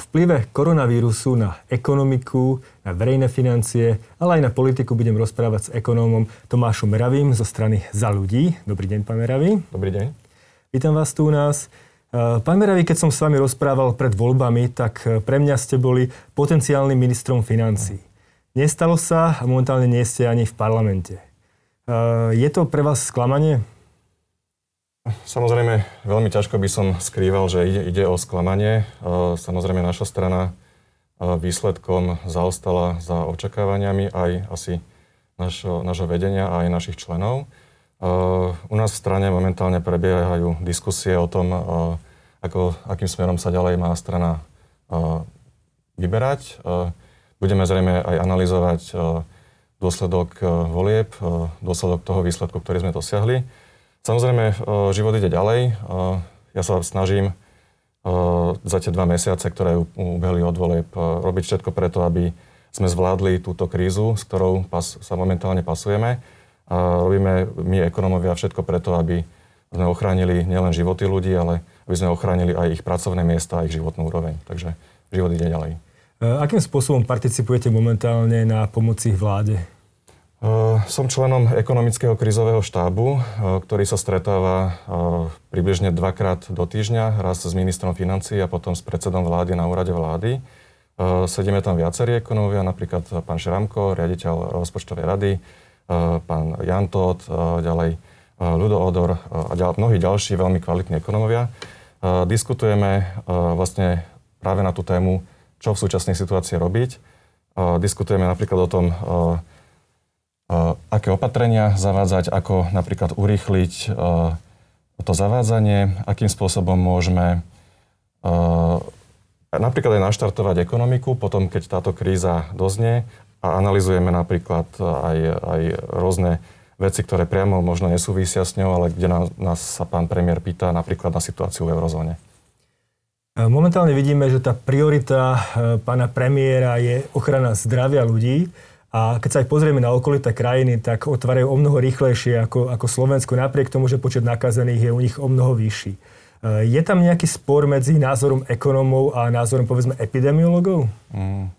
vplyve koronavírusu na ekonomiku, na verejné financie, ale aj na politiku budem rozprávať s ekonómom Tomášom Meravým zo strany Za ľudí. Dobrý deň, pán Meravý. Dobrý deň. Vítam vás tu u nás. E, pán Meravý, keď som s vami rozprával pred voľbami, tak e, pre mňa ste boli potenciálnym ministrom financí. Nestalo sa a momentálne nie ste ani v parlamente. E, je to pre vás sklamanie? Samozrejme, veľmi ťažko by som skrýval, že ide, ide o sklamanie. Samozrejme, naša strana výsledkom zaostala za očakávaniami aj asi našo, našho vedenia a aj našich členov. U nás v strane momentálne prebiehajú diskusie o tom, ako, akým smerom sa ďalej má strana vyberať. Budeme zrejme aj analyzovať dôsledok volieb, dôsledok toho výsledku, ktorý sme dosiahli. Samozrejme, e, život ide ďalej. E, ja sa snažím e, za tie dva mesiace, ktoré ubehli od volieb, robiť všetko preto, aby sme zvládli túto krízu, s ktorou pas, sa momentálne pasujeme. A robíme my, ekonomovia, všetko preto, aby sme ochránili nielen životy ľudí, ale aby sme ochránili aj ich pracovné miesta a ich životnú úroveň. Takže život ide ďalej. Akým spôsobom participujete momentálne na pomoci vláde? Eh, som členom ekonomického krizového štábu, eh, ktorý sa stretáva eh, približne dvakrát do týždňa, raz s ministrom financí a potom s predsedom vlády na úrade vlády. Sedíme tam viacerí ekonomovia, napríklad pán Šramko, riaditeľ rozpočtovej rady, pán Jan ďalej Ludo Odor a ďal, mnohí ďalší veľmi kvalitní ekonomovia. Diskutujeme vlastne práve na tú tému, čo v súčasnej situácii robiť. Diskutujeme napríklad o tom, aké opatrenia zavádzať, ako napríklad urýchliť to zavádzanie, akým spôsobom môžeme napríklad aj naštartovať ekonomiku, potom keď táto kríza doznie a analizujeme napríklad aj, aj rôzne veci, ktoré priamo možno nesúvisia s ňou, ale kde nás, nás sa pán premiér pýta napríklad na situáciu v eurozóne. Momentálne vidíme, že tá priorita e, pána premiéra je ochrana zdravia ľudí. A keď sa aj pozrieme na okolité krajiny, tak otvárajú o mnoho rýchlejšie ako, ako Slovensko, napriek tomu, že počet nakazených je u nich o mnoho vyšší. E, je tam nejaký spor medzi názorom ekonómov a názorom, povedzme, epidemiologov? Mm.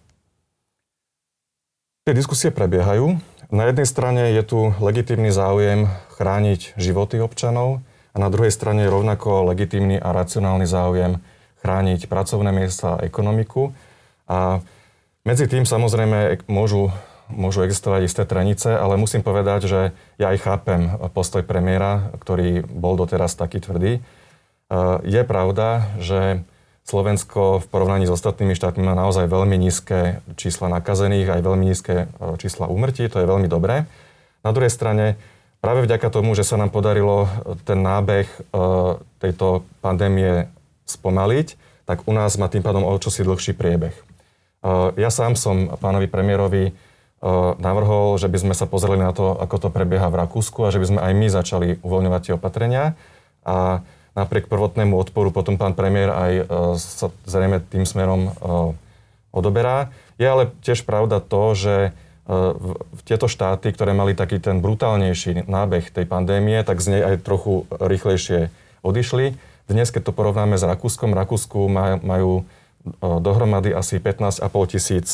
Tie diskusie prebiehajú. Na jednej strane je tu legitímny záujem chrániť životy občanov a na druhej strane je rovnako legitímny a racionálny záujem chrániť pracovné miesta a ekonomiku. A medzi tým samozrejme môžu môžu existovať isté trenice, ale musím povedať, že ja aj chápem postoj premiéra, ktorý bol doteraz taký tvrdý. E, je pravda, že Slovensko v porovnaní s ostatnými štátmi má naozaj veľmi nízke čísla nakazených, aj veľmi nízke e, čísla úmrtí, to je veľmi dobré. Na druhej strane, práve vďaka tomu, že sa nám podarilo ten nábeh e, tejto pandémie spomaliť, tak u nás má tým pádom o čosi dlhší priebeh. Ja sám som pánovi premiérovi navrhol, že by sme sa pozreli na to, ako to prebieha v Rakúsku a že by sme aj my začali uvoľňovať tie opatrenia. A napriek prvotnému odporu potom pán premiér aj e, sa zrejme tým smerom e, odoberá. Je ale tiež pravda to, že e, tieto štáty, ktoré mali taký ten brutálnejší nábeh tej pandémie, tak z nej aj trochu rýchlejšie odišli. Dnes, keď to porovnáme s Rakúskom, Rakúsku majú dohromady asi 15,5 tisíc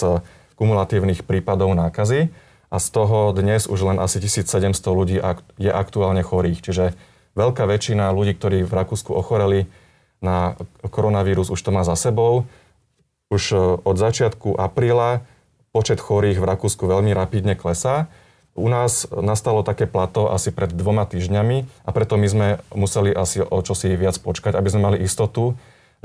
kumulatívnych prípadov nákazy a z toho dnes už len asi 1700 ľudí je aktuálne chorých. Čiže veľká väčšina ľudí, ktorí v Rakúsku ochoreli na koronavírus, už to má za sebou. Už e, od začiatku apríla počet chorých v Rakúsku veľmi rapidne klesá. U nás nastalo také plato asi pred dvoma týždňami a preto my sme museli asi o čosi viac počkať, aby sme mali istotu,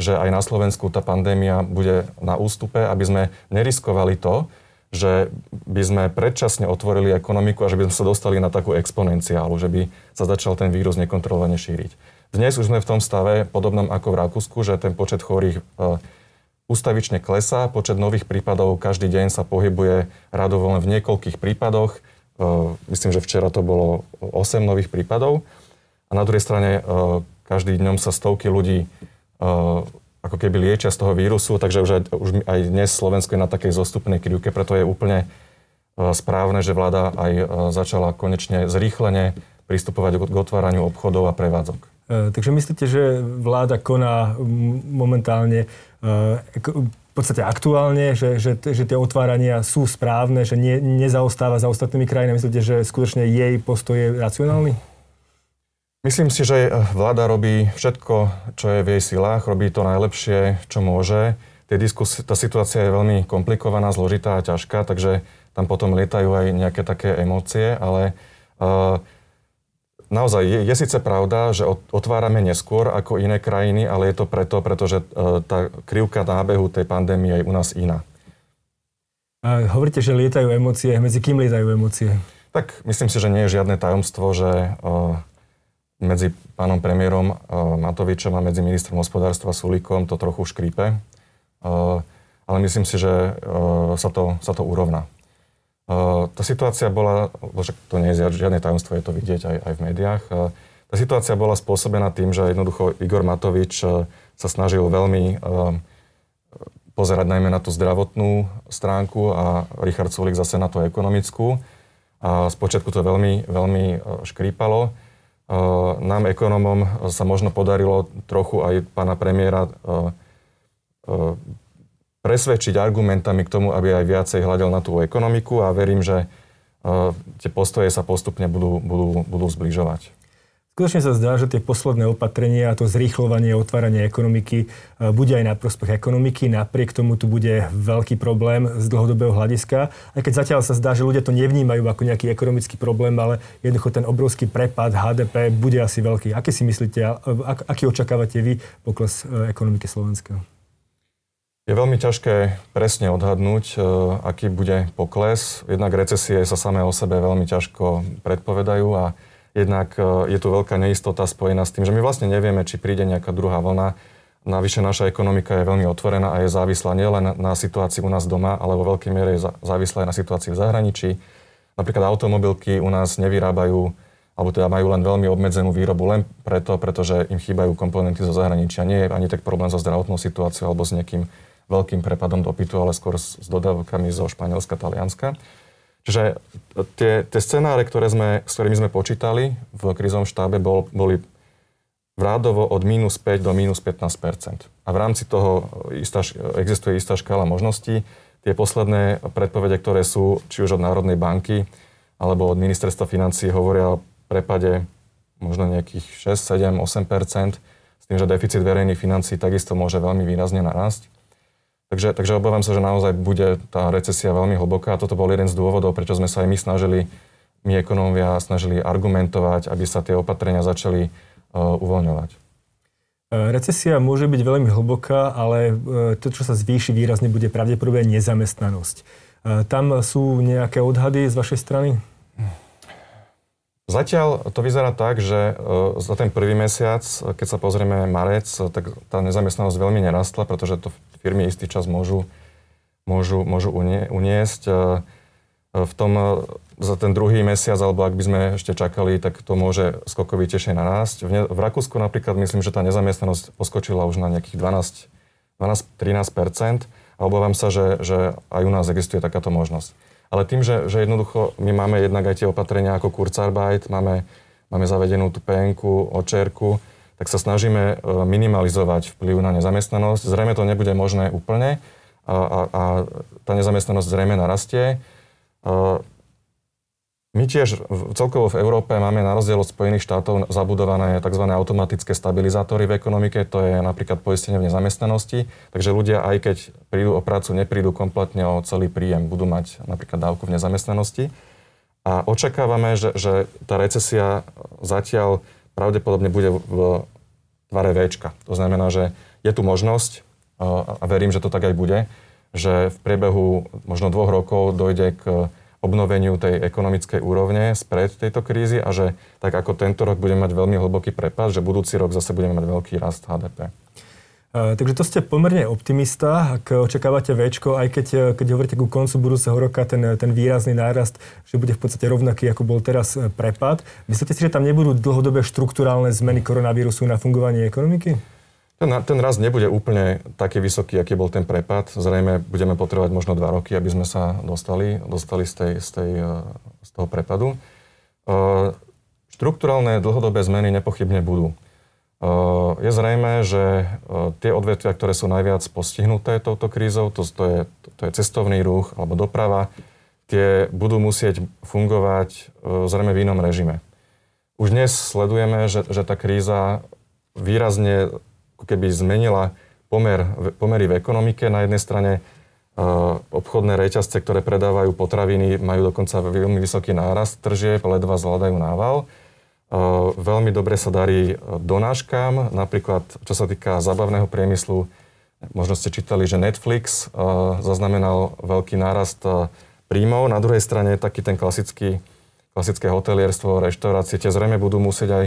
že aj na Slovensku tá pandémia bude na ústupe, aby sme neriskovali to, že by sme predčasne otvorili ekonomiku a že by sme sa dostali na takú exponenciálu, že by sa začal ten vírus nekontrolovane šíriť. Dnes už sme v tom stave, podobnom ako v Rakúsku, že ten počet chorých e, ústavične klesá, počet nových prípadov každý deň sa pohybuje radovo len v niekoľkých prípadoch. E, myslím, že včera to bolo 8 nových prípadov. A na druhej strane e, každý dňom sa stovky ľudí ako keby liečia z toho vírusu, takže už aj, už aj dnes Slovensko je na takej zostupnej krivke, preto je úplne správne, že vláda aj začala konečne zrýchlene pristupovať k otváraniu obchodov a prevádzok. Takže myslíte, že vláda koná momentálne v podstate aktuálne, že, že, že tie otvárania sú správne, že ne, nezaostáva za ostatnými krajinami? Myslíte, že skutočne jej postoj je racionálny? Myslím si, že vláda robí všetko, čo je v jej silách, robí to najlepšie, čo môže. Tie diskus, tá situácia je veľmi komplikovaná, zložitá a ťažká, takže tam potom lietajú aj nejaké také emócie, ale uh, naozaj je, je síce pravda, že otvárame neskôr ako iné krajiny, ale je to preto, pretože e, tá krivka nábehu tej pandémie je u nás iná. A hovoríte, že lietajú emócie. Medzi kým lietajú emócie? Tak myslím si, že nie je žiadne tajomstvo, že e, medzi pánom premiérom e, Matovičom a medzi ministrom hospodárstva Sulíkom to trochu škrípe. Ale myslím si, že sa to, sa to urovná. Tá situácia bola, však to nie je žiadne tajomstvo, je to vidieť aj, aj v médiách, tá situácia bola spôsobená tým, že jednoducho Igor Matovič sa snažil veľmi pozerať najmä na tú zdravotnú stránku a Richard Sulik zase na tú ekonomickú. A spočiatku to veľmi, veľmi škrípalo. Nám, ekonomom, sa možno podarilo trochu aj pána premiéra presvedčiť argumentami k tomu, aby aj viacej hľadel na tú ekonomiku a verím, že tie postoje sa postupne budú, budú, budú zbližovať. Skutočne sa zdá, že tie posledné opatrenia a to zrýchlovanie, otváranie ekonomiky uh, bude aj na prospech ekonomiky. Napriek tomu tu bude veľký problém z dlhodobého hľadiska. Aj keď zatiaľ sa zdá, že ľudia to nevnímajú ako nejaký ekonomický problém, ale jednoducho ten obrovský prepad HDP bude asi veľký. Aké si myslíte, aký očakávate vy pokles uh, ekonomiky Slovenska? Je veľmi ťažké presne odhadnúť, e, aký bude pokles. Jednak recesie sa samé o sebe veľmi ťažko predpovedajú a jednak e, je tu veľká neistota spojená s tým, že my vlastne nevieme, či príde nejaká druhá vlna. Navyše naša ekonomika je veľmi otvorená a je závislá nielen na situácii u nás doma, ale vo veľkej miere je závislá aj na situácii v zahraničí. Napríklad automobilky u nás nevyrábajú alebo teda majú len veľmi obmedzenú výrobu len preto, pretože im chýbajú komponenty zo zahraničia. Nie je ani tak problém so zdravotnou situáciou alebo s nejakým veľkým prepadom dopytu, ale skôr s, s dodávkami zo Španielska, Talianska. Čiže tie, tie scenáre, ktoré sme, s ktorými sme počítali v krízovom štábe, bol, boli vrádovo od minus 5 do minus 15% A v rámci toho istá, existuje istá škála možností. Tie posledné predpovede, ktoré sú či už od Národnej banky alebo od ministerstva financí, hovoria o prepade možno nejakých 6, 7, 8 s tým, že deficit verejných financí takisto môže veľmi výrazne narásť. Takže, takže obávam sa, že naozaj bude tá recesia veľmi hlboká a toto bol jeden z dôvodov, prečo sme sa aj my snažili, my ekonómovia, snažili argumentovať, aby sa tie opatrenia začali uh, uvoľňovať. E, recesia môže byť veľmi hlboká, ale e, to, čo sa zvýši výrazne, bude pravdepodobne nezamestnanosť. Tam sú nejaké odhady z vašej strany? Zatiaľ to vyzerá tak, že za ten prvý mesiac, keď sa pozrieme marec, tak tá nezamestnanosť veľmi nerastla, pretože to firmy istý čas môžu, môžu, môžu unie, uniesť. E, v tom, e, za ten druhý mesiac, alebo ak by sme ešte čakali, tak to môže skokovitejšie narásť. V, ne, v Rakúsku napríklad myslím, že tá nezamestnanosť poskočila už na nejakých 12, 12-13 a obávam sa, že, že aj u nás existuje takáto možnosť. Ale tým, že, že jednoducho my máme jednak aj tie opatrenia ako Kurzarbeit, máme, máme zavedenú tú PNK, očerku, tak sa snažíme e, minimalizovať vplyv na nezamestnanosť. Zrejme to nebude možné úplne a, a, a tá nezamestnanosť zrejme narastie. My tiež celkovo v Európe máme na rozdiel od Spojených štátov zabudované tzv. automatické stabilizátory v ekonomike, to je napríklad poistenie v nezamestnanosti, takže ľudia aj keď prídu o prácu, neprídu kompletne o celý príjem, budú mať napríklad dávku v nezamestnanosti. A očakávame, že, že tá recesia zatiaľ pravdepodobne bude v tvare V. To znamená, že je tu možnosť, a verím, že to tak aj bude, že v priebehu možno dvoch rokov dojde k obnoveniu tej ekonomickej úrovne spred tejto krízy a že tak ako tento rok budeme mať veľmi hlboký prepad, že budúci rok zase budeme mať veľký rast HDP. Takže to ste pomerne optimista, ak očakávate väčko, aj keď, keď hovoríte ku koncu budúceho roka ten, ten výrazný nárast, že bude v podstate rovnaký, ako bol teraz e, prepad. Myslíte si, že tam nebudú dlhodobé štruktúrálne zmeny koronavírusu na fungovanie ekonomiky? Ten, ten rast nebude úplne taký vysoký, aký bol ten prepad. Zrejme budeme potrebovať možno dva roky, aby sme sa dostali, dostali z, tej, z, tej, e, z toho prepadu. E, štruktúrálne dlhodobé zmeny nepochybne budú. je zrejme, že tie odvetvia, ktoré sú najviac postihnuté touto krízou, to, to, je, to je cestovný ruch alebo doprava, tie budú musieť fungovať zrejme v inom režime. Už dnes sledujeme, že, že tá kríza výrazne keby zmenila pomer, pomery v ekonomike. Na jednej strane obchodné reťazce, ktoré predávajú potraviny, majú dokonca veľmi vysoký nárast tržieb, ledva zvládajú nával. Veľmi dobre sa darí donáškam, napríklad čo sa týka zábavného priemyslu. Možno ste čítali, že Netflix zaznamenal veľký nárast príjmov. Na druhej strane taký ten klasický, klasické hotelierstvo, reštaurácie, tie zrejme budú musieť aj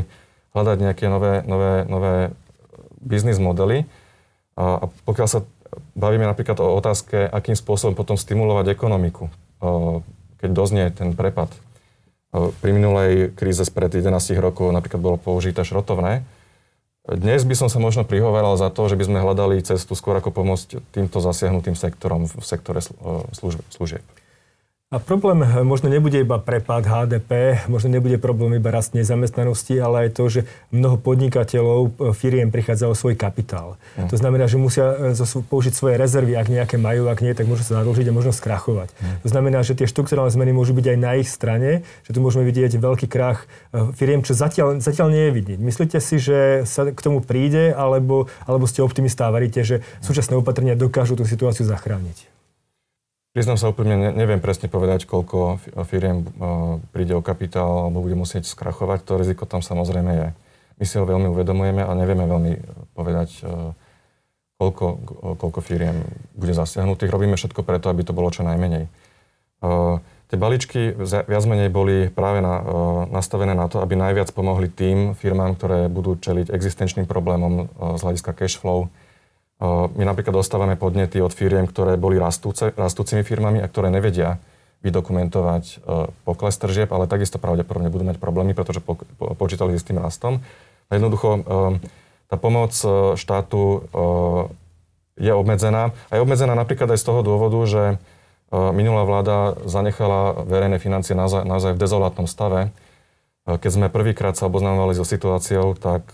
hľadať nejaké nové, nové, nové biznis modely. A pokiaľ sa bavíme napríklad o otázke, akým spôsobom potom stimulovať ekonomiku, keď doznie ten prepad, pri minulej kríze spred 11 rokov napríklad bolo použité šrotovné. Dnes by som sa možno prihovaral za to, že by sme hľadali cestu skôr ako pomôcť týmto zasiahnutým sektorom v sektore služieb. A problém eh, možno nebude iba prepad HDP, možno nebude problém iba rast nezamestnanosti, ale aj to, že mnoho podnikateľov, eh, firiem prichádza o svoj kapitál. Mm. To znamená, že musia eh, použiť svoje rezervy, ak nejaké majú, ak nie, tak môžu sa zadlžiť a možno skrachovať. Mm. To znamená, že tie štruktúrálne zmeny môžu byť aj na ich strane, že tu môžeme vidieť veľký krach firiem, čo zatiaľ, zatiaľ nie je vidieť. Myslíte si, že sa k tomu príde, alebo, alebo ste optimistá a veríte, že súčasné opatrenia dokážu tú situáciu zachrániť? Priznám sa úplne, neviem presne povedať, koľko firiem príde o kapitál alebo bude musieť skrachovať. To riziko tam samozrejme je. My si ho veľmi uvedomujeme a nevieme veľmi e, povedať, e, koľko, koľko firiem bude zasiahnutých. Robíme všetko preto, aby to bolo čo najmenej. E, tie balíčky viac menej boli práve na, nastavené na to, aby najviac pomohli tým firmám, ktoré budú čeliť existenčným problémom z hľadiska cash flow, my napríklad dostávame podnety od firiem, ktoré boli rastúce, rastúcimi firmami a ktoré nevedia vydokumentovať pokles tržieb, ale takisto pravdepodobne budú mať problémy, pretože počítali s tým rastom. A jednoducho tá pomoc štátu je obmedzená. A je obmedzená napríklad aj z toho dôvodu, že minulá vláda zanechala verejné financie naozaj, v dezolátnom stave. Keď sme prvýkrát sa oboznámali so situáciou, tak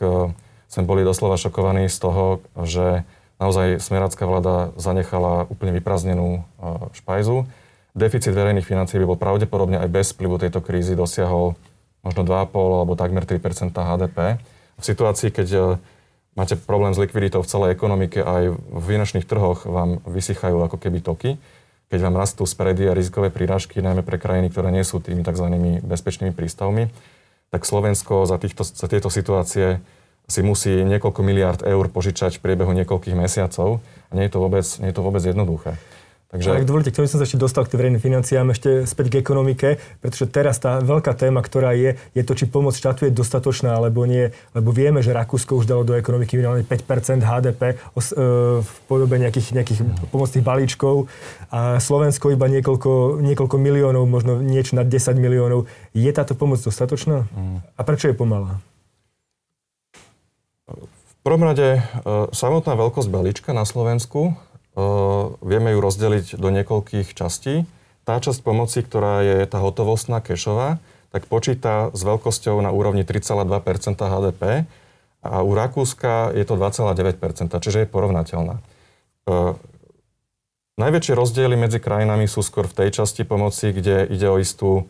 sme boli doslova šokovaní z toho, že naozaj smerácká vláda zanechala úplne vyprázdnenú špajzu. Deficit verejných financií by bol pravdepodobne aj bez vplyvu tejto krízy dosiahol možno 2,5 alebo takmer 3% HDP. V situácii, keď e, máte problém s likviditou v celej ekonomike aj v finančných trhoch vám vysychajú ako keby toky, keď vám rastú spredy a rizikové príražky, najmä pre krajiny, ktoré nie sú tými tzv. bezpečnými prístavmi, tak Slovensko za, týchto, za tieto situácie si musí niekoľko miliard eur požičať v priebehu niekoľkých mesiacov a nie je to vôbec, nie je to vôbec jednoduché. Takže... Ak dovolíte, chcel by som sa ešte dostal k tým verejným financiám, ešte späť k ekonomike, pretože teraz tá veľká téma, ktorá je, je to, či pomoc štátu je dostatočná alebo nie, lebo vieme, že Rakúsko už dalo do ekonomiky minimálne 5 HDP e, v podobe nejakých, nejakých pomocných balíčkov a Slovensko iba niekoľko, niekoľko miliónov, možno niečo nad 10 miliónov. Je táto pomoc dostatočná? Mm. A prečo je pomalá? Prvom rade e, samotná veľkosť balíčka na Slovensku, e, vieme ju rozdeliť do niekoľkých častí. Tá časť pomoci, ktorá je tá hotovostná, kešová, tak počíta s veľkosťou na úrovni 3,2% HDP a u Rakúska je to 2,9% čiže je porovnateľná. E, najväčšie rozdiely medzi krajinami sú skôr v tej časti pomoci, kde ide o, istú,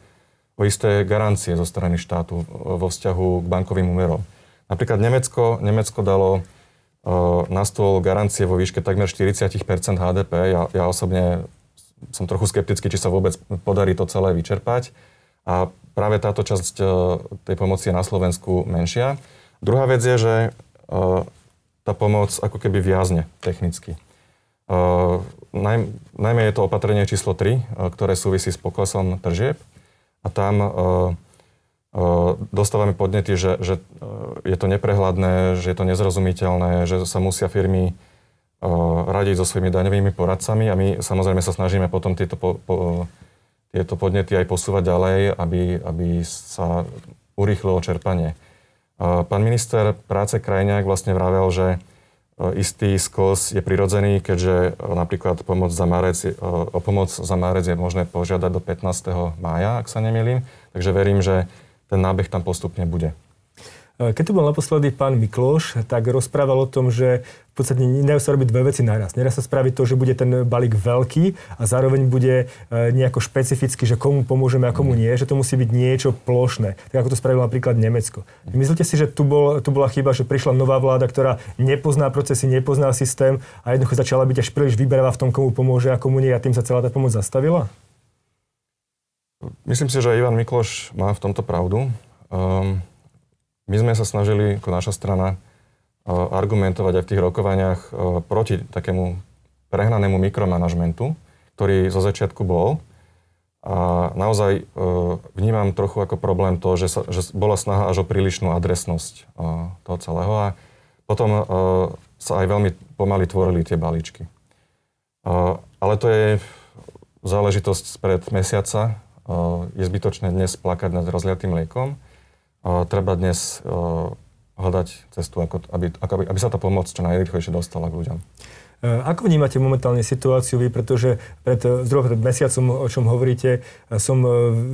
o isté garancie zo strany štátu vo vzťahu k bankovým úmerom. Napríklad Nemecko, Nemecko dalo uh, na stôl garancie vo výške takmer 40 HDP. Ja, ja osobne som trochu skeptický, či sa vôbec podarí to celé vyčerpať. A práve táto časť uh, tej pomoci je na Slovensku menšia. Druhá vec je, že uh, tá pomoc ako keby viazne technicky. Naj, najmä je to opatrenie číslo 3, uh, ktoré súvisí s poklesom tržieb. A tam dostávame podnety, že, že je to neprehľadné, že je to nezrozumiteľné, že sa musia firmy radiť so svojimi daňovými poradcami a my samozrejme sa snažíme potom tieto, po, po, tieto podnety aj posúvať ďalej, aby, aby sa urýchlilo čerpanie. Pán minister práce Krajňák vlastne vravel, že istý skos je prirodzený, keďže napríklad pomoc za marec, o pomoc za marec je možné požiadať do 15. mája, ak sa nemýlim. Takže verím, že ten nábeh tam postupne bude. Keď tu bol naposledy pán Mikloš, tak rozprával o tom, že v podstate nedajú sa robiť dve veci naraz. Nedá sa spraviť to, že bude ten balík veľký a zároveň bude e, nejako špecificky, že komu pomôžeme a komu nie, že to musí byť niečo plošné. Tak ako to spravilo napríklad Nemecko. Myslíte si, že tu, bol, tu bola chyba, že prišla nová vláda, ktorá nepozná procesy, nepozná systém a jednoducho začala byť až príliš vyberavá v tom, komu pomôže a komu nie a tým sa celá tá pomoc zastavila? Myslím si, že Ivan Mikloš má v tomto pravdu. Um, my sme sa snažili, ako naša strana, argumentovať aj v tých rokovaniach proti takému prehnanému mikromanažmentu, ktorý zo začiatku bol. A naozaj vnímam trochu ako problém to, že, sa, že bola snaha až o prílišnú adresnosť toho celého a potom sa aj veľmi pomaly tvorili tie balíčky. Ale to je záležitosť spred mesiaca. Je zbytočné dnes plakať nad rozliatým liekom treba dnes hľadať cestu, ako, aby, aby, aby sa tá pomoc čo najrychlejšie dostala k ľuďom. E, ako vnímate momentálne situáciu vy, pretože pred, zhruba pred mesiacom, o čom hovoríte, som e,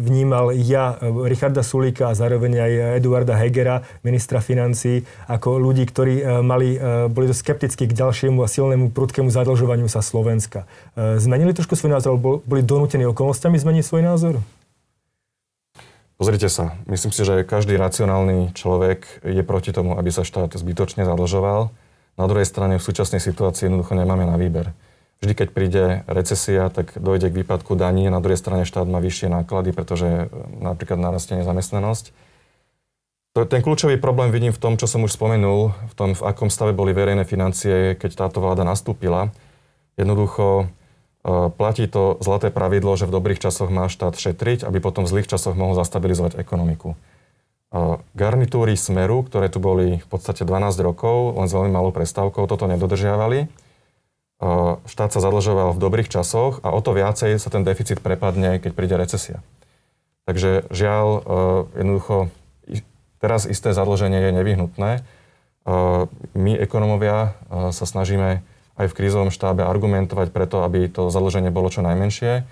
vnímal ja e, Richarda Sulíka a zároveň aj Eduarda Hegera, ministra financí, ako ľudí, ktorí mali, boli dosť skeptickí k ďalšiemu a silnému prudkému zadlžovaniu sa Slovenska. Zmenili trošku svoj názor, alebo boli donútení okolnostiami zmeniť svoj názor? Pozrite sa, myslím si, že každý racionálny človek je proti tomu, aby sa štát zbytočne zadlžoval. Na druhej strane v súčasnej situácii jednoducho nemáme na výber. Vždy, keď príde recesia, tak dojde k výpadku daní, na druhej strane štát má vyššie náklady, pretože e, napríklad narastie nezamestnanosť. Ten kľúčový problém vidím v tom, čo som už spomenul, v tom, v akom stave boli verejné financie, keď táto vláda nastúpila. Jednoducho platí to zlaté pravidlo, že v dobrých časoch má štát šetriť, aby potom v zlých časoch mohol zastabilizovať ekonomiku. Garnitúry Smeru, ktoré tu boli v podstate 12 rokov, len s veľmi malou prestávkou, toto nedodržiavali. Štát sa zadlžoval v dobrých časoch a o to viacej sa ten deficit prepadne, keď príde recesia. Takže žiaľ, jednoducho, teraz isté zadlženie je nevyhnutné. My, ekonomovia, sa snažíme aj v krízovom štábe argumentovať preto, aby to zadlženie bolo čo najmenšie.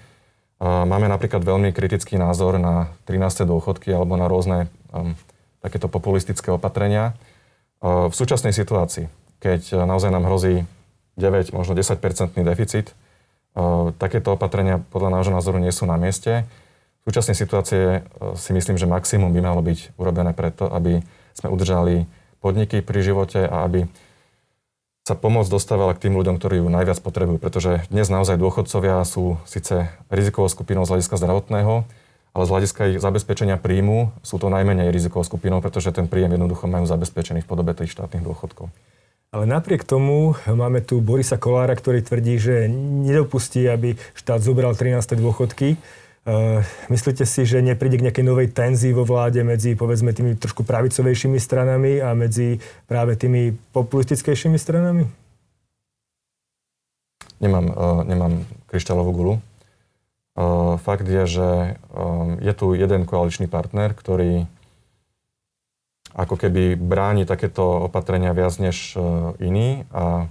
Máme napríklad veľmi kritický názor na 13. dôchodky alebo na rôzne takéto populistické opatrenia. V súčasnej situácii, keď naozaj nám hrozí 9, možno 10-percentný deficit, takéto opatrenia podľa nášho názoru nie sú na mieste. V súčasnej situácii uh, si myslím, že maximum by malo byť urobené preto, aby sme udržali podniky pri živote a aby sa pomoc dostávala k tým ľuďom, ktorí ju najviac potrebujú. Pretože dnes naozaj dôchodcovia sú síce rizikovou skupinou z hľadiska zdravotného, ale z hľadiska ich zabezpečenia príjmu sú to najmenej rizikovou skupinou, pretože ten príjem jednoducho majú zabezpečený v podobe tých štátnych dôchodkov. Ale napriek tomu máme tu Borisa Kolára, ktorý tvrdí, že nedopustí, aby štát zobral 13. dôchodky. Uh, myslíte si, že nepríde k nejakej novej tenzii vo vláde medzi, povedzme, tými trošku pravicovejšími stranami a medzi práve tými populistickejšími stranami? Nemám, uh, nemám kryštálovú gulu. Fakt je, že je tu jeden koaličný partner, ktorý ako keby bráni takéto opatrenia viac než iný a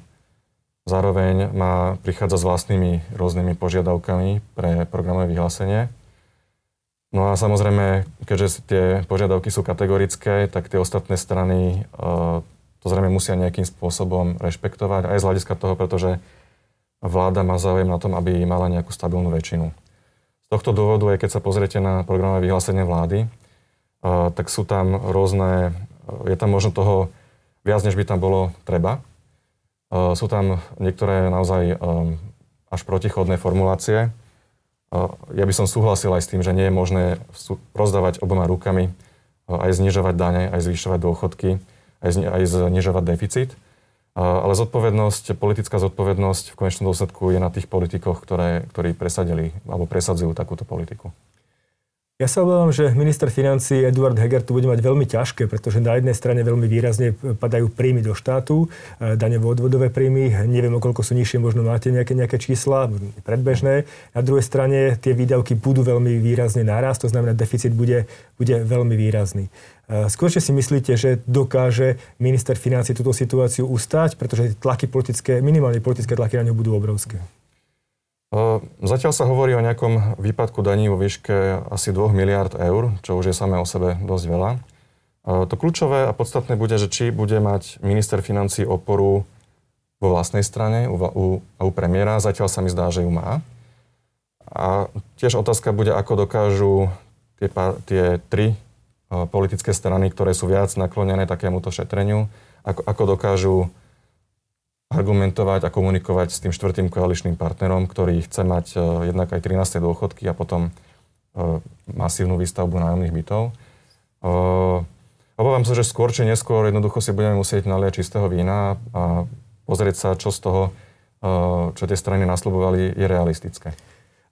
Zároveň má prichádza s vlastnými rôznymi požiadavkami pre programové vyhlásenie. No a samozrejme, keďže tie požiadavky sú kategorické, tak tie ostatné strany to zrejme musia nejakým spôsobom rešpektovať, aj z hľadiska toho, pretože vláda má záujem na tom, aby mala nejakú stabilnú väčšinu. Tohto dôvodu, aj keď sa pozriete na programové vyhlásenie vlády, uh, tak sú tam rôzne, uh, je tam možno toho viac, než by tam bolo treba. Sú tam niektoré naozaj až protichodné formulácie. Ja by som súhlasil aj s tým, že nie je možné rozdávať oboma rukami, aj znižovať dane, aj zvyšovať dôchodky, aj znižovať deficit. Ale zodpovednosť, politická zodpovednosť v konečnom dôsledku je na tých politikoch, ktoré, ktorí presadili alebo presadzujú takúto politiku. Ja sa obávam, že minister financí Eduard Heger tu bude mať veľmi ťažké, pretože na jednej strane veľmi výrazne padajú príjmy do štátu, e, daňové odvodové príjmy, neviem, o koľko sú nižšie, možno máte nejaké, nejaké čísla, predbežné. Na druhej strane tie výdavky budú veľmi výrazne nárast, to znamená, deficit bude, bude veľmi výrazný. E, skôršie si myslíte, že dokáže minister financí túto situáciu ustať, pretože tlaky politické, minimálne politické tlaky na ňu budú obrovské? Zatiaľ sa hovorí o nejakom výpadku daní vo výške asi 2 miliard eur, čo už je samé o sebe dosť veľa. To kľúčové a podstatné bude, že či bude mať minister financí oporu vo vlastnej strane u, u, u premiéra. Zatiaľ sa mi zdá, že ju má. A tiež otázka bude, ako dokážu tie, tie tri politické strany, ktoré sú viac naklonené takémuto šetreniu, ako, ako dokážu argumentovať a komunikovať s tým štvrtým koaličným partnerom, ktorý chce mať uh, jednak aj 13. dôchodky a potom uh, masívnu výstavbu nájomných bytov. Uh, obávam sa, že skôr či neskôr jednoducho si budeme musieť naliať čistého vína a pozrieť sa, čo z toho, čo tie strany nasľubovali, je realistické.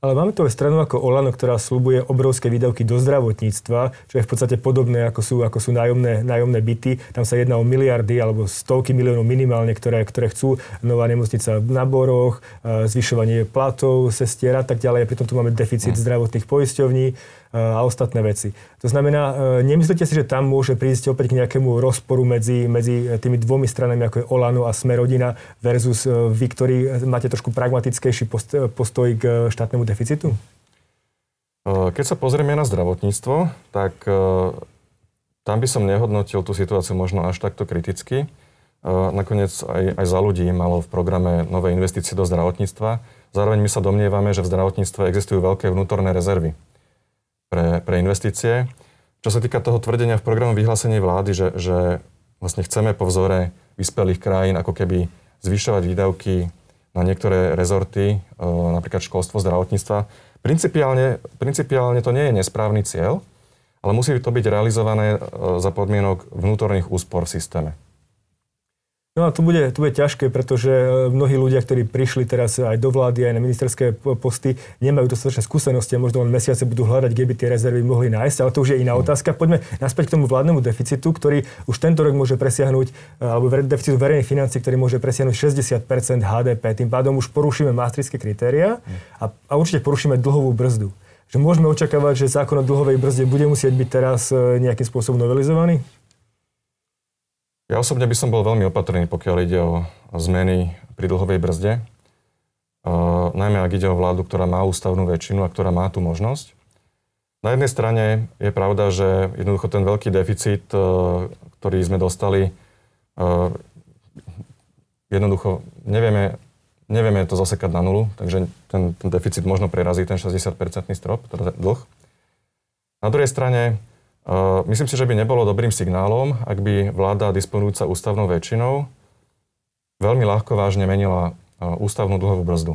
Ale máme tu aj stranu ako Olano, ktorá slubuje obrovské výdavky do zdravotníctva, čo je v podstate podobné ako sú, ako sú nájomné, nájomné byty. Tam sa jedná o miliardy alebo stovky miliónov minimálne, ktoré, ktoré chcú. Nová nemocnica na Boroch, zvyšovanie platov, sestier a tak ďalej. Pritom tu máme deficit mm. zdravotných poisťovní a ostatné veci. To znamená, e, nemyslíte si, že tam môže prísť opäť k nejakému rozporu medzi, medzi tými dvomi stranami, ako je Olano a Smerodina versus e, vy, ktorí máte trošku pragmatickejší postoj k štátnemu deficitu? E, keď sa pozrieme na zdravotníctvo, tak tam by som nehodnotil tú situáciu možno až takto kriticky. Nakoniec aj, aj za ľudí malo v programe nové investície do zdravotníctva. Zároveň my sa domnievame, že v zdravotníctve existujú veľké vnútorné rezervy pre, pre investície. Čo sa týka toho tvrdenia v programu vyhlásení vlády, že, že vlastne chceme po vzore vyspelých krajín ako keby zvyšovať výdavky na niektoré rezorty, e, napríklad školstvo, zdravotníctva. Principiálne, principiálne to nie je nesprávny cieľ, ale musí to byť realizované e, za podmienok vnútorných úspor v systéme. No a to bude, to bude ťažké, pretože e, mnohí ľudia, ktorí prišli teraz aj do vlády, aj na ministerské posty, nemajú dostatočné skúsenosti a možno len mesiace budú hľadať, kde by tie rezervy mohli nájsť, ale to už je iná hmm. otázka. Poďme naspäť k tomu vládnemu deficitu, ktorý už tento rok môže presiahnuť, e, alebo deficitu verejných financí, ktorý môže presiahnuť 60% HDP. Tým pádom už porušíme maastrichtské kritéria a, a určite porušíme dlhovú brzdu. Že môžeme očakávať, že zákon o dlhovej brzde bude musieť byť teraz e, nejakým spôsobom novelizovaný? Ja osobne by som bol veľmi opatrný, pokiaľ ide o zmeny pri dlhovej brzde. Uh, najmä ak ide o vládu, ktorá má ústavnú väčšinu a ktorá má tú možnosť. Na jednej strane je pravda, že jednoducho ten veľký deficit, uh, ktorý sme dostali, uh, jednoducho nevieme, nevieme to zasekať na nulu, takže ten, ten deficit možno prerazí ten 60-percentný strop, teda dlh. Na druhej strane Myslím si, že by nebolo dobrým signálom, ak by vláda disponujúca ústavnou väčšinou veľmi ľahko vážne menila ústavnú dlhovú brzdu.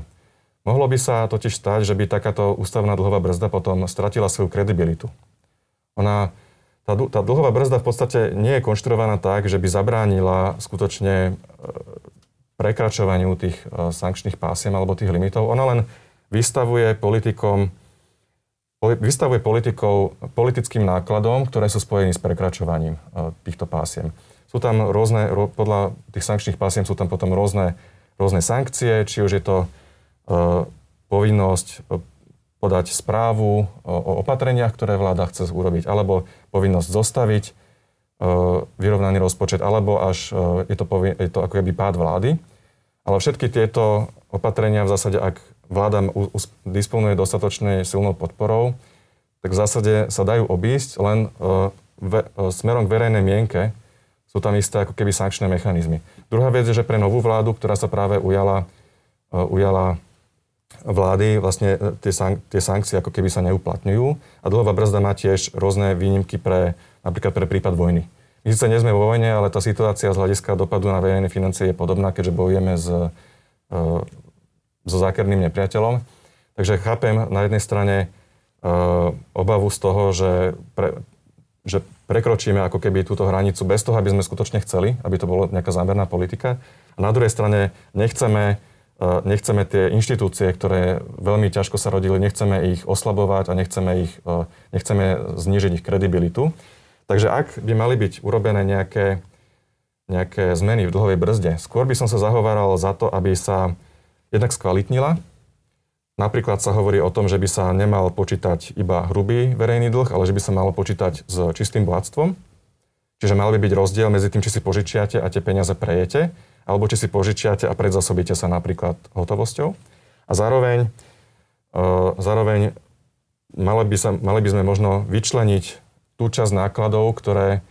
Mohlo by sa totiž stať, že by takáto ústavná dlhová brzda potom stratila svoju kredibilitu. Ona, tá, tá dlhová brzda v podstate nie je konštruovaná tak, že by zabránila skutočne prekračovaniu tých sankčných pásiem alebo tých limitov. Ona len vystavuje politikom vystavuje politikov politickým nákladom, ktoré sú spojení s prekračovaním e, týchto pásiem. Sú tam rôzne, podľa tých sankčných pásiem sú tam potom rôzne, rôzne sankcie, či už je to uh, povinnosť e, podať správu o opatreniach, ktoré vláda chce urobiť, alebo povinnosť zostaviť vyrovnaný rozpočet, alebo až je, to povin- je to ako keby pád vlády. Ale všetky tieto opatrenia v zásade, ak vláda disponuje dostatočne silnou podporou, tak v zásade sa dajú obísť, len uh, ve, uh, smerom k verejnej mienke sú tam isté ako keby sankčné mechanizmy. Druhá vec je, že pre novú vládu, ktorá sa práve ujala, uh, ujala vlády, vlastne tie, sank- tie sankcie ako keby sa neuplatňujú a dlhová brzda má tiež rôzne výnimky pre, napríklad pre prípad vojny. My síce nie sme vo vojne, ale tá situácia z hľadiska dopadu na verejné financie je podobná, keďže bojujeme s so zákerným nepriateľom. Takže chápem na jednej strane uh, obavu z toho, že, pre, že prekročíme ako keby túto hranicu bez toho, aby sme skutočne chceli, aby to bolo nejaká zámerná politika. A na druhej strane nechceme, uh, nechceme tie inštitúcie, ktoré veľmi ťažko sa rodili, nechceme ich oslabovať a nechceme, ich, uh, nechceme znížiť ich kredibilitu. Takže ak by mali byť urobené nejaké, nejaké zmeny v dlhovej brzde, skôr by som sa zahováral za to, aby sa jednak skvalitnila. Napríklad sa hovorí o tom, že by sa nemal počítať iba hrubý verejný dlh, ale že by sa malo počítať s čistým bohatstvom. Čiže mal by byť rozdiel medzi tým, či si požičiate a tie peniaze prejete, alebo či si požičiate a predzasobíte sa napríklad hotovosťou. A zároveň, e, zároveň mali, by sa, mali by sme možno vyčleniť tú časť nákladov, ktoré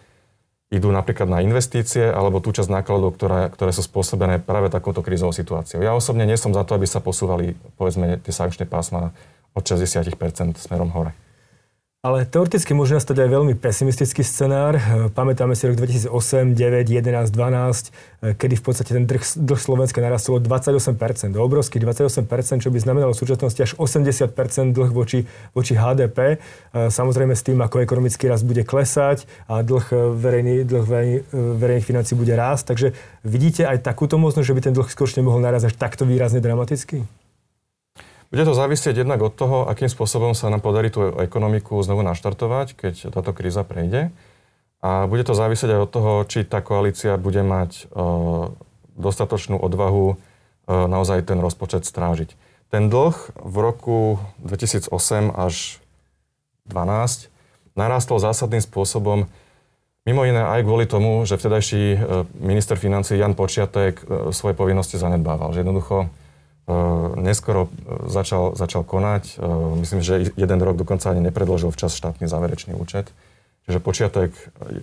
idú napríklad na investície alebo tú časť nákladov, ktoré, ktoré sú spôsobené práve takouto krízovou situáciou. Ja osobne nie som za to, aby sa posúvali povedzme tie sankčné pásma od 60% smerom hore. Ale teoreticky môže nastať aj veľmi pesimistický scenár. Pamätáme si rok 2008, 9, 11, 12, kedy v podstate ten dlh, dlh Slovenska narastol o 28%, obrovský 28%, čo by znamenalo v súčasnosti až 80% dlh voči, voči HDP. Samozrejme s tým, ako ekonomický rast bude klesať a dlh, verejný, dlh verejný, verejných financí bude rásť. Takže vidíte aj takúto možnosť, že by ten dlh skôr nemohol narazť až takto výrazne dramaticky? Bude to závisieť jednak od toho, akým spôsobom sa nám podarí tú ekonomiku znovu naštartovať, keď táto kríza prejde. A bude to závisieť aj od toho, či tá koalícia bude mať uh, dostatočnú odvahu uh, naozaj ten rozpočet strážiť. Ten dlh v roku 2008 až 2012 narástol zásadným spôsobom, mimo iné aj kvôli tomu, že vtedajší uh, minister financí Jan Počiatek svoje povinnosti zanedbával. Že jednoducho neskoro eh, začal, začal konať. Eh, myslím, že jeden rok dokonca ani nepredložil včas štátny záverečný účet. Čiže počiatek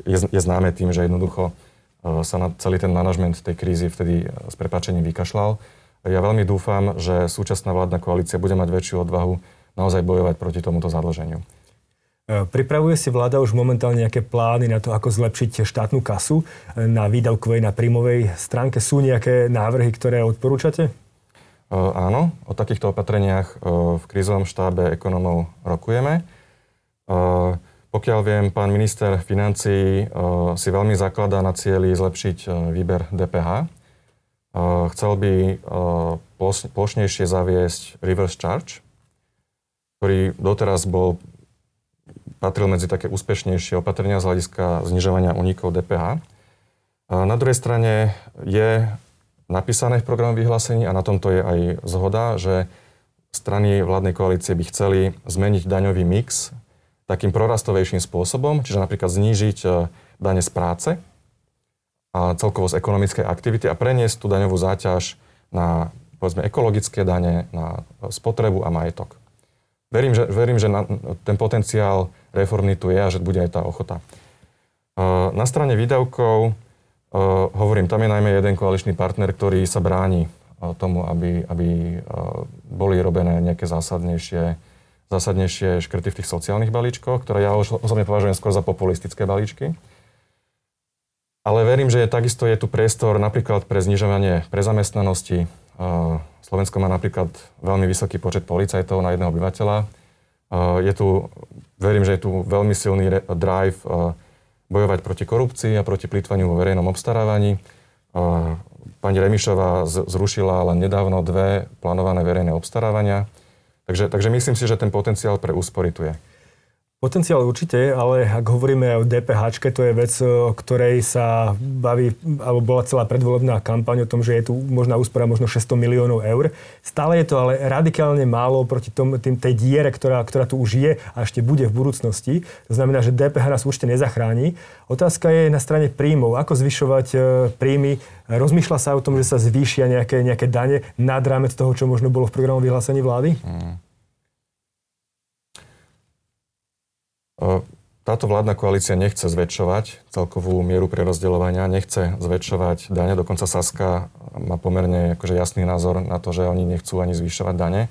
je, je známe tým, že jednoducho sa na celý ten manažment tej krízy vtedy s prepačením vykašľal. Ja veľmi dúfam, že súčasná vládna koalícia bude mať väčšiu odvahu naozaj bojovať proti tomuto zadlženiu. Pripravuje si vláda už momentálne nejaké plány na to, ako zlepšiť štátnu kasu na výdavkovej, na príjmovej stránke? Sú nejaké návrhy, ktoré odporúčate? E, áno, o takýchto opatreniach e, v krízovom štábe ekonomov rokujeme. E, pokiaľ viem, pán minister financí si veľmi zakladá na cieli zlepšiť výber DPH. Chcel by plošnejšie zaviesť reverse charge, ktorý doteraz bol, patril medzi také úspešnejšie opatrenia z hľadiska znižovania unikov DPH. Na druhej strane je napísané v programom vyhlásení a na tomto je aj zhoda, že strany vládnej koalície by chceli zmeniť daňový mix takým prorastovejším spôsobom, čiže napríklad znížiť e, dane z práce a celkovo z ekonomickej aktivity a preniesť tú daňovú záťaž na povedzme ekologické dane, na spotrebu a majetok. Verím, že, verím, že na, ten potenciál reformy tu je a že bude aj tá ochota. E, na strane výdavkov hovorím, tam je najmä jeden koaličný partner, ktorý sa bráni tomu, aby, aby boli robené nejaké zásadnejšie, zásadnejšie škrty v tých sociálnych balíčkoch, ktoré ja osobne považujem skôr za populistické balíčky. Ale verím, že je, takisto je tu priestor napríklad pre znižovanie prezamestnanosti. Slovensko má napríklad veľmi vysoký počet policajtov na jedného obyvateľa. Je tu, verím, že je tu veľmi silný drive bojovať proti korupcii a proti plýtvaniu vo verejnom obstarávaní. Pani Remišová zrušila len nedávno dve plánované verejné obstarávania. Takže, takže myslím si, že ten potenciál pre úspory tu je. Potenciál určite, ale ak hovoríme o DPH, to je vec, o ktorej sa baví, alebo bola celá predvolebná kampaň o tom, že je tu možná úspora možno 600 miliónov eur. Stále je to ale radikálne málo proti tom, tým, tej diere, ktorá, ktorá tu už je a ešte bude v budúcnosti. To znamená, že DPH nás určite nezachráni. Otázka je na strane príjmov. Ako zvyšovať e, príjmy? Rozmýšľa sa o tom, že sa zvýšia nejaké, nejaké dane nad rámec toho, čo možno bolo v programu vyhlásení vlády? Hmm. Táto vládna koalícia nechce zväčšovať celkovú mieru prerozdeľovania, nechce zväčšovať dane, dokonca Saska má pomerne akože jasný názor na to, že oni nechcú ani zvyšovať dane.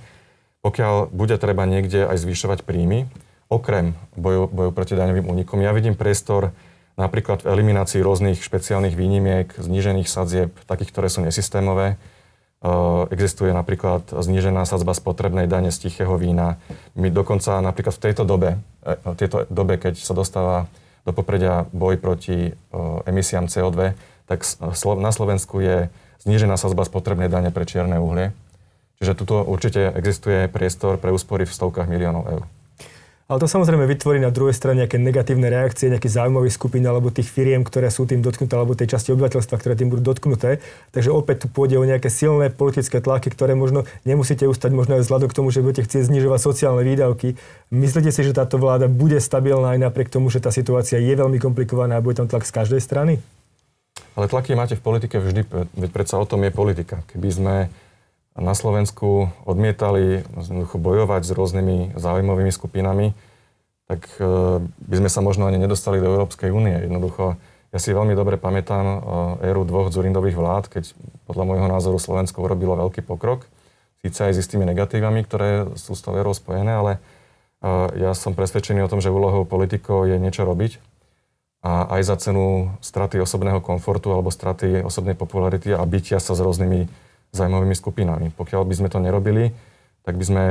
Pokiaľ bude treba niekde aj zvyšovať príjmy, okrem boju, boju proti daňovým únikom, ja vidím priestor napríklad v eliminácii rôznych špeciálnych výnimiek, znížených sadzieb, takých, ktoré sú nesystémové, existuje napríklad znížená sadzba spotrebnej dane z tichého vína. My dokonca napríklad v tejto dobe, eh, tejto dobe, keď sa dostáva do popredia boj proti eh, emisiám CO2, tak na Slovensku je znížená sadzba spotrebnej dane pre čierne uhlie. Čiže tuto určite existuje priestor pre úspory v stovkách miliónov eur. Ale to samozrejme vytvorí na druhej strane nejaké negatívne reakcie nejakých záujmových skupín alebo tých firiem, ktoré sú tým dotknuté, alebo tej časti obyvateľstva, ktoré tým budú dotknuté. Takže opäť tu pôjde o nejaké silné politické tlaky, ktoré možno nemusíte ustať možno aj vzhľadom k tomu, že budete chcieť znižovať sociálne výdavky. Myslíte si, že táto vláda bude stabilná aj napriek tomu, že tá situácia je veľmi komplikovaná a bude tam tlak z každej strany? Ale tlaky máte v politike vždy, veď predsa o tom je politika. Keby sme na Slovensku odmietali bojovať s rôznymi záujmovými skupinami, tak e, by sme sa možno ani nedostali do Európskej únie. Jednoducho Ja si veľmi dobre pamätám éru dvoch Zurindových vlád, keď podľa môjho názoru Slovensko urobilo veľký pokrok. Síce aj s istými negatívami, ktoré sú s tou érou spojené, ale ja som presvedčený o tom, že úlohou politikov je niečo robiť a aj za cenu straty osobného komfortu alebo straty osobnej popularity a bytia sa s rôznymi zaujímavými skupinami. Pokiaľ by sme to nerobili, tak by sme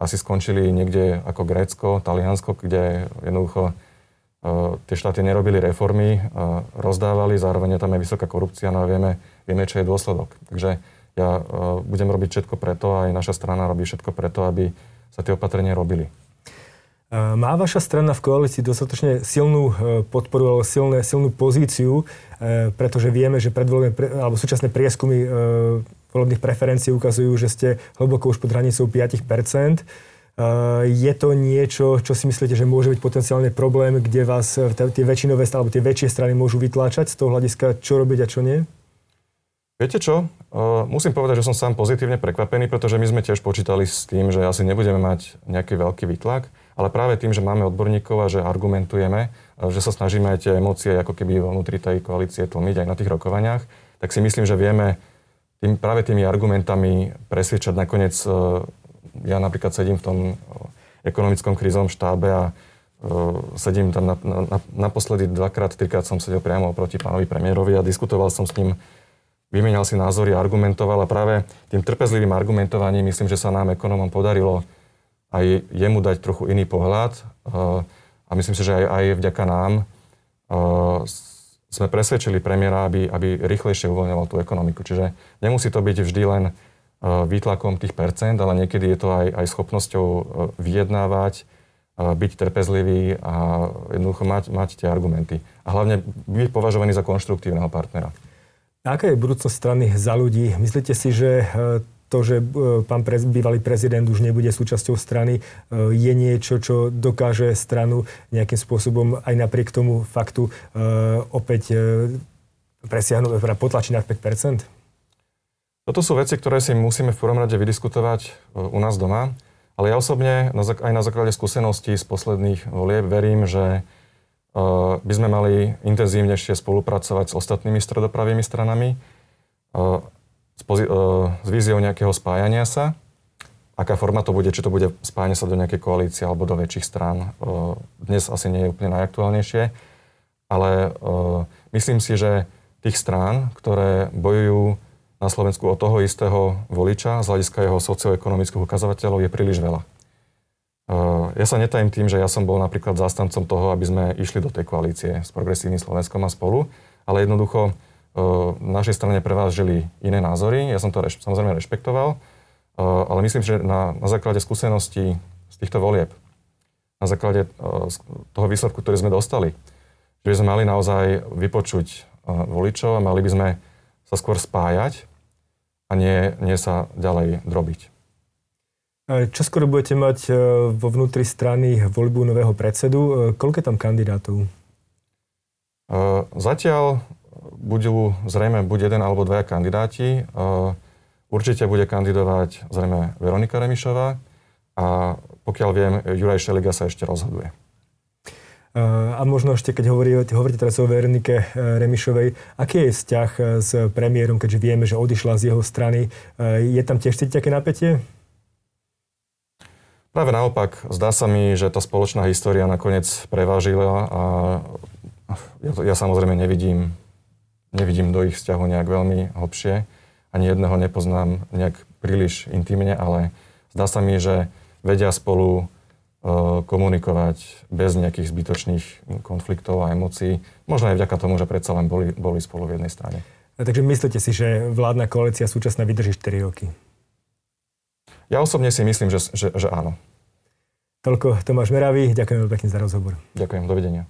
asi skončili niekde ako Grécko, Taliansko, kde jednoducho uh, tie štáty nerobili reformy, uh, rozdávali, zároveň tam je vysoká korupcia, no a vieme, vieme, čo je dôsledok. Takže ja uh, budem robiť všetko preto, aj naša strana robí všetko preto, aby sa tie opatrenia robili. Má vaša strana v koalícii dostatočne silnú podporu alebo silné, silnú pozíciu, pretože vieme, že predvoľné, alebo súčasné prieskumy volebných preferencií ukazujú, že ste hlboko už pod hranicou 5% Je to niečo, čo si myslíte, že môže byť potenciálne problém, kde vás tie väčšinové alebo tie väčšie strany môžu vytláčať z toho hľadiska, čo robiť a čo nie? Viete čo? Uh, musím povedať, že som sám pozitívne prekvapený, pretože my sme tiež počítali s tým, že asi nebudeme mať nejaký veľký výtlak, ale práve tým, že máme odborníkov a že argumentujeme, že sa snažíme aj tie emócie ako keby vnútri tej koalície tlmiť aj na tých rokovaniach, tak si myslím, že vieme tým, práve tými argumentami presvedčať nakoniec, uh, ja napríklad sedím v tom ekonomickom krízovom štábe a sedím tam na, na, naposledy dvakrát, trikrát som sedel priamo oproti pánovi premiérovi a diskutoval som s ním vymenal si názory, argumentoval a práve tým trpezlivým argumentovaním myslím, že sa nám ekonomom podarilo aj jemu dať trochu iný pohľad a myslím si, že aj, aj vďaka nám sme presvedčili premiéra, aby, aby rýchlejšie uvoľňoval tú ekonomiku. Čiže nemusí to byť vždy len eh, výtlakom tých percent, ale niekedy je to aj, aj schopnosťou vyjednávať, byť trpezlivý a jednoducho mať, mať tie argumenty. A hlavne byť považovaný za konštruktívneho partnera. Aká je budúcnosť strany za ľudí? Myslíte si, že e, to, že e, pán prez, bývalý prezident už nebude súčasťou strany, e, je niečo, čo dokáže stranu nejakým spôsobom aj napriek tomu faktu opäť presiahnuť, teda potlačiť na 5% Toto sú veci, ktoré si musíme v prvom rade vydiskutovať u nás doma, ale ja osobne aj na základe skúseností z posledných volieb verím, že by sme mali intenzívnejšie spolupracovať s ostatnými stredopravými stranami s, pozi- eh, s víziou nejakého spájania sa. Aká forma to bude, či to bude spájanie sa do nejakej koalície alebo do väčších strán, dnes asi nie je úplne najaktuálnejšie, ale myslím si, že tých strán, ktoré bojujú na Slovensku o toho istého voliča z hľadiska jeho socioekonomických ukazovateľov je príliš veľa. Ja sa netajím tým, že ja som bol napríklad zastancom toho, aby sme išli do tej koalície s Progresívnym Slovenskom a spolu, ale jednoducho našej strane prevážili iné názory. Ja som to reš- samozrejme rešpektoval, ale myslím, že na, na základe skúseností z týchto volieb, na základe toho výsledku, ktorý sme dostali, že by sme mali naozaj vypočuť voličov a mali by sme sa skôr spájať a nie, nie sa ďalej drobiť. Čo skoro budete mať vo vnútri strany voľbu nového predsedu? Koľko je tam kandidátov? Zatiaľ budú zrejme buď jeden alebo dvaja kandidáti. Určite bude kandidovať zrejme Veronika Remišová a pokiaľ viem, Juraj Šeliga sa ešte rozhoduje. A možno ešte, keď hovoríte, hovoríte teraz o Veronike Remišovej, aký je vzťah s premiérom, keďže vieme, že odišla z jeho strany? Je tam tiež cítiť také napätie? Práve naopak, zdá sa mi, že tá spoločná história nakoniec prevážila a ja, ja samozrejme nevidím, nevidím do ich vzťahu nejak veľmi hlbšie. Ani jedného nepoznám nejak príliš intimne, ale zdá sa mi, že vedia spolu uh, komunikovať bez nejakých zbytočných konfliktov a emócií. Možno aj vďaka tomu, že predsa len boli, boli spolu v jednej strane. A takže myslíte si, že vládna koalícia súčasná vydrží 4 roky? Ja osobne si myslím, že, že, že áno. Toľko Tomáš Meravý, ďakujem veľmi pekne za rozhovor. Ďakujem, dovidenia.